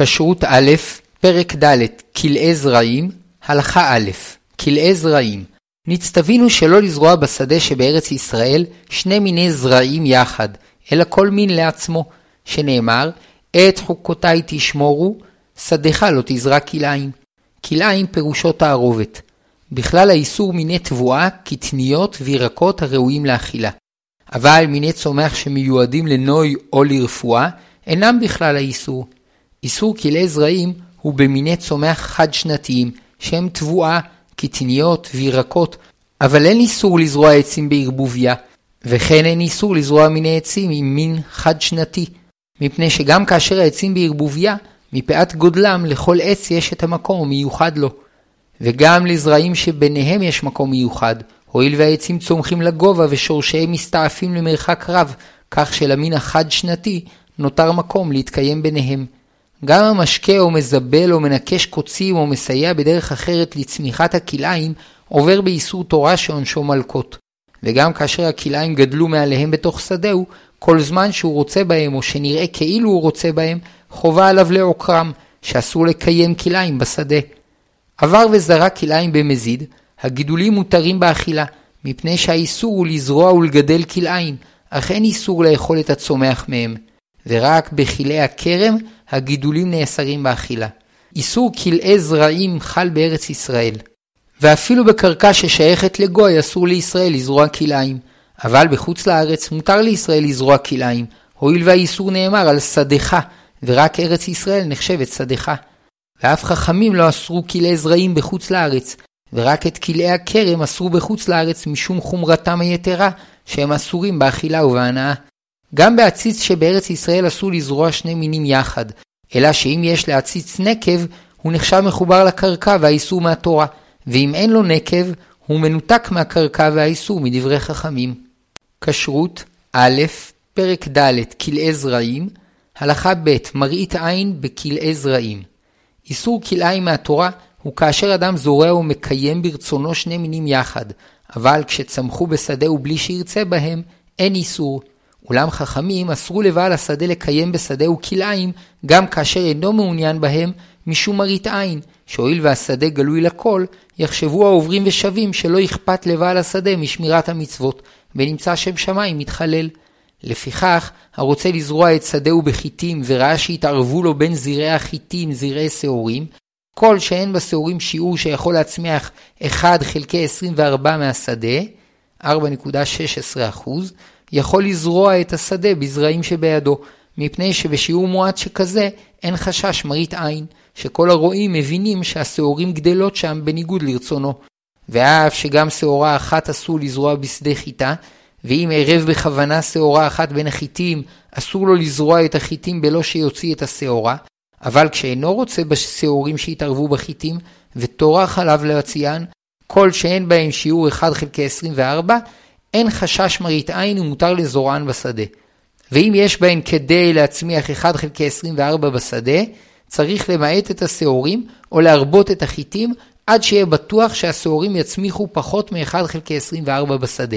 כשרות א', פרק ד', כלאי זרעים, הלכה א', כלאי זרעים. נצטווינו שלא לזרוע בשדה שבארץ ישראל שני מיני זרעים יחד, אלא כל מין לעצמו, שנאמר, את חוקותיי תשמורו, שדך לא תזרע כלאיים. כלאיים פירושו תערובת. בכלל האיסור מיני תבואה, קטניות וירקות הראויים לאכילה. אבל מיני צומח שמיועדים לנוי או לרפואה, אינם בכלל האיסור. איסור כלאי זרעים הוא במיני צומח חד-שנתיים, שהם תבואה, קטניות וירקות, אבל אין איסור לזרוע עצים בערבוביה, וכן אין איסור לזרוע מיני עצים עם מין חד-שנתי, מפני שגם כאשר העצים בערבוביה, מפאת גודלם לכל עץ יש את המקום המיוחד לו. וגם לזרעים שביניהם יש מקום מיוחד, הואיל והעצים צומחים לגובה ושורשיהם מסתעפים למרחק רב, כך שלמין החד-שנתי נותר מקום להתקיים ביניהם. גם המשקה או מזבל או מנקש קוצים או מסייע בדרך אחרת לצמיחת הכלאיים, עובר באיסור תורה שעונשו מלקות. וגם כאשר הכלאיים גדלו מעליהם בתוך שדהו, כל זמן שהוא רוצה בהם או שנראה כאילו הוא רוצה בהם, חובה עליו לעוקרם, שאסור לקיים כלאיים בשדה. עבר וזרע כלאיים במזיד, הגידולים מותרים באכילה, מפני שהאיסור הוא לזרוע ולגדל כלאיים, אך אין איסור לאכול את הצומח מהם. ורק בכלאי הכרם הגידולים נאסרים באכילה. איסור כלאי זרעים חל בארץ ישראל. ואפילו בקרקע ששייכת לגוי אסור לישראל לזרוע כלאיים. אבל בחוץ לארץ מותר לישראל לזרוע כלאיים, הואיל והאיסור נאמר על שדך, ורק ארץ ישראל נחשבת שדך. ואף חכמים לא אסרו כלאי זרעים בחוץ לארץ, ורק את כלאי הכרם אסרו בחוץ לארץ משום חומרתם היתרה, שהם אסורים באכילה ובהנאה. גם בעציץ שבארץ ישראל אסור לזרוע שני מינים יחד, אלא שאם יש לעציץ נקב, הוא נחשב מחובר לקרקע והאיסור מהתורה, ואם אין לו נקב, הוא מנותק מהקרקע והאיסור מדברי חכמים. כשרות א', פרק ד', כלאי זרעים, הלכה ב', מראית עין בכלאי זרעים. איסור כלאיים מהתורה הוא כאשר אדם זורע ומקיים ברצונו שני מינים יחד, אבל כשצמחו בשדהו בלי שירצה בהם, אין איסור. אולם חכמים אסרו לבעל השדה לקיים בשדהו כלאיים, גם כאשר אינו מעוניין בהם, משום מראית עין, שהואיל והשדה גלוי לכל, יחשבו העוברים ושבים שלא אכפת לבעל השדה משמירת המצוות, ונמצא שם שמיים מתחלל. לפיכך, הרוצה לזרוע את שדהו בחיטים וראה שהתערבו לו בין זרעי החיטים זרעי שעורים, כל שאין בשעורים שיעור שיכול להצמיח 1 חלקי 24 מהשדה, 4.16%, יכול לזרוע את השדה בזרעים שבידו, מפני שבשיעור מועט שכזה אין חשש מראית עין, שכל הרועים מבינים שהשעורים גדלות שם בניגוד לרצונו. ואף שגם שעורה אחת אסור לזרוע בשדה חיטה, ואם ערב בכוונה שעורה אחת בין החיטים, אסור לו לזרוע את החיטים בלא שיוציא את השעורה, אבל כשאינו רוצה בשעורים שיתערבו בחיטים, וטורח עליו להוציאן, כל שאין בהם שיעור 1 חלקי 24, אין חשש מראית עין ומותר לזורען בשדה. ואם יש בהן כדי להצמיח 1 חלקי 24 בשדה, צריך למעט את השעורים או להרבות את החיטים עד שיהיה בטוח שהשעורים יצמיחו פחות מ-1 חלקי 24 בשדה.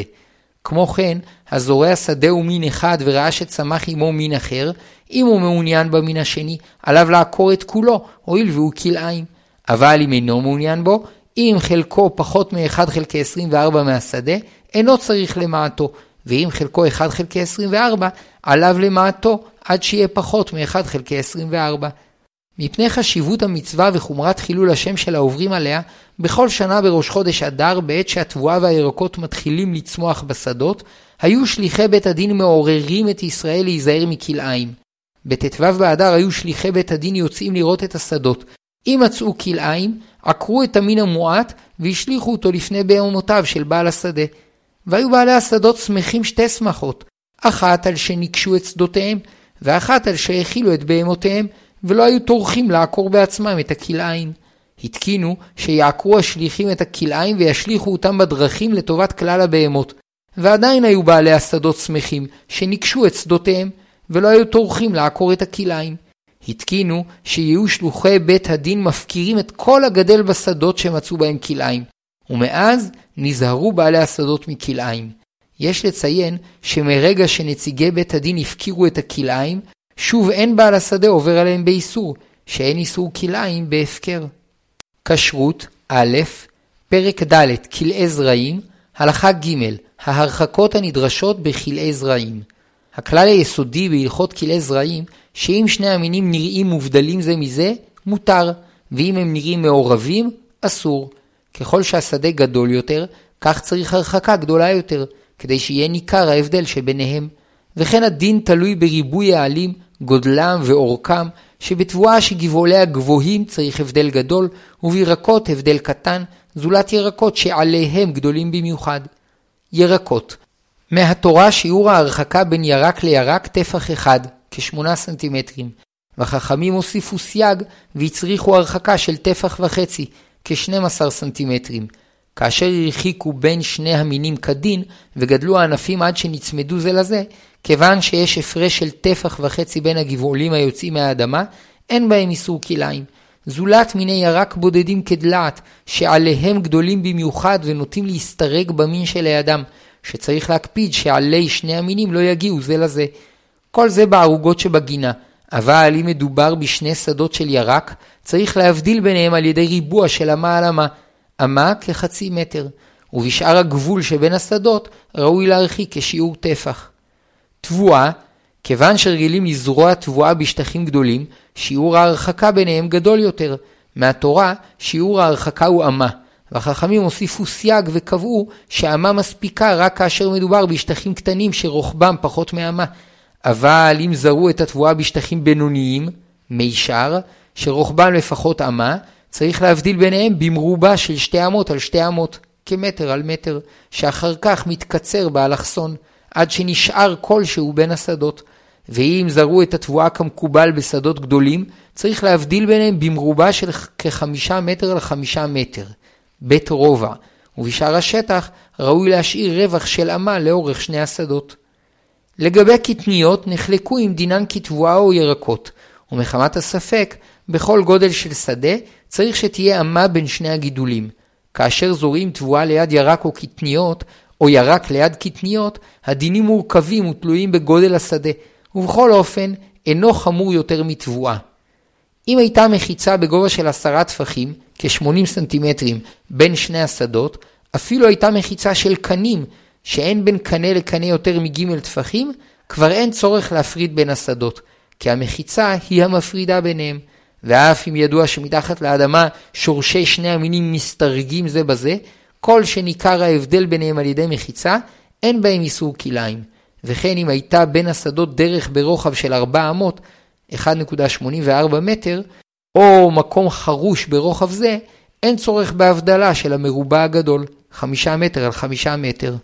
כמו כן, הזורע שדה הוא מין אחד וראה שצמח עמו מין אחר, אם הוא מעוניין במין השני, עליו לעקור את כולו, הואיל והוא כלאיים. אבל אם אינו מעוניין בו, אם חלקו פחות מ-1 חלקי 24 מהשדה, אינו צריך למעטו, ואם חלקו 1 חלקי 24, עליו למעטו עד שיהיה פחות מ-1 חלקי 24. מפני חשיבות המצווה וחומרת חילול השם של העוברים עליה, בכל שנה בראש חודש אדר, בעת שהתבואה והירקות מתחילים לצמוח בשדות, היו שליחי בית הדין מעוררים את ישראל להיזהר מכלאיים. בט"ו באדר היו שליחי בית הדין יוצאים לראות את השדות. אם מצאו כלאיים, עקרו את המין המועט והשליכו אותו לפני בהמותיו של בעל השדה. והיו בעלי השדות שמחים שתי שמחות, אחת על שניגשו את שדותיהם, ואחת על שהאכילו את בהמותיהם, ולא היו טורחים לעקור בעצמם את הכלאיים. התקינו שיעקרו השליחים את הכלאיים וישליכו אותם בדרכים לטובת כלל הבהמות. ועדיין היו בעלי השדות שמחים, שניגשו את שדותיהם, ולא היו טורחים לעקור את הכלאיים. התקינו שיהיו שלוחי בית הדין מפקירים את כל הגדל בשדות שמצאו בהם כלאיים, ומאז נזהרו בעלי השדות מכלאיים. יש לציין שמרגע שנציגי בית הדין הפקירו את הכלאיים, שוב אין בעל השדה עובר עליהם באיסור, שאין איסור כלאיים בהפקר. כשרות א', פרק ד', כלאי זרעים, הלכה ג', ההרחקות הנדרשות בכלאי זרעים. הכלל היסודי בהלכות כלאי זרעים, שאם שני המינים נראים מובדלים זה מזה, מותר, ואם הם נראים מעורבים, אסור. ככל שהשדה גדול יותר, כך צריך הרחקה גדולה יותר, כדי שיהיה ניכר ההבדל שביניהם. וכן הדין תלוי בריבוי העלים, גודלם ואורכם, שבתבואה שגבעוליה גבוהים צריך הבדל גדול, ובירקות הבדל קטן, זולת ירקות שעליהם גדולים במיוחד. ירקות מהתורה שיעור ההרחקה בין ירק לירק טפח אחד, כשמונה סנטימטרים, והחכמים הוסיפו סייג והצריכו הרחקה של טפח וחצי, כ-12 סנטימטרים. כאשר הרחיקו בין שני המינים כדין, וגדלו הענפים עד שנצמדו זה לזה, כיוון שיש הפרש של טפח וחצי בין הגבעולים היוצאים מהאדמה, אין בהם איסור כלאיים. זולת מיני ירק בודדים כדלעת, שעליהם גדולים במיוחד ונוטים להסתרג במין שלידם, שצריך להקפיד שעלי שני המינים לא יגיעו זה לזה. כל זה בערוגות שבגינה, אבל אם מדובר בשני שדות של ירק, צריך להבדיל ביניהם על ידי ריבוע של אמה על אמה, אמה כחצי מטר, ובשאר הגבול שבין השדות ראוי להרחיק כשיעור טפח. תבואה, כיוון שרגילים לזרוע תבואה בשטחים גדולים, שיעור ההרחקה ביניהם גדול יותר. מהתורה, שיעור ההרחקה הוא אמה, והחכמים הוסיפו סייג וקבעו שאמה מספיקה רק כאשר מדובר בשטחים קטנים שרוחבם פחות מאמה. אבל אם זרו את התבואה בשטחים בינוניים, מישר, שרוחבם לפחות אמה, צריך להבדיל ביניהם במרובה של שתי אמות על שתי אמות, כמטר על מטר, שאחר כך מתקצר באלכסון, עד שנשאר כלשהו בין השדות. ואם זרו את התבואה כמקובל בשדות גדולים, צריך להבדיל ביניהם במרובה של כחמישה מטר על חמישה מטר, בית רובע, ובשאר השטח ראוי להשאיר רווח של אמה לאורך שני השדות. לגבי קטניות נחלקו אם דינן כתבואה או ירקות, ומחמת הספק, בכל גודל של שדה צריך שתהיה אמה בין שני הגידולים. כאשר זורים תבואה ליד ירק או קטניות, או ירק ליד קטניות, הדינים מורכבים ותלויים בגודל השדה, ובכל אופן אינו חמור יותר מתבואה. אם הייתה מחיצה בגובה של עשרה טפחים, כ-80 סנטימטרים, בין שני השדות, אפילו הייתה מחיצה של קנים, שאין בין קנה לקנה יותר מג' טפחים, כבר אין צורך להפריד בין השדות, כי המחיצה היא המפרידה ביניהם. ואף אם ידוע שמתחת לאדמה שורשי שני המינים מסתרגים זה בזה, כל שניכר ההבדל ביניהם על ידי מחיצה, אין בהם איסור כלאיים. וכן אם הייתה בין השדות דרך ברוחב של 4 אמות, 1.84 מטר, או מקום חרוש ברוחב זה, אין צורך בהבדלה של המרובע הגדול, 5 מטר על 5 מטר.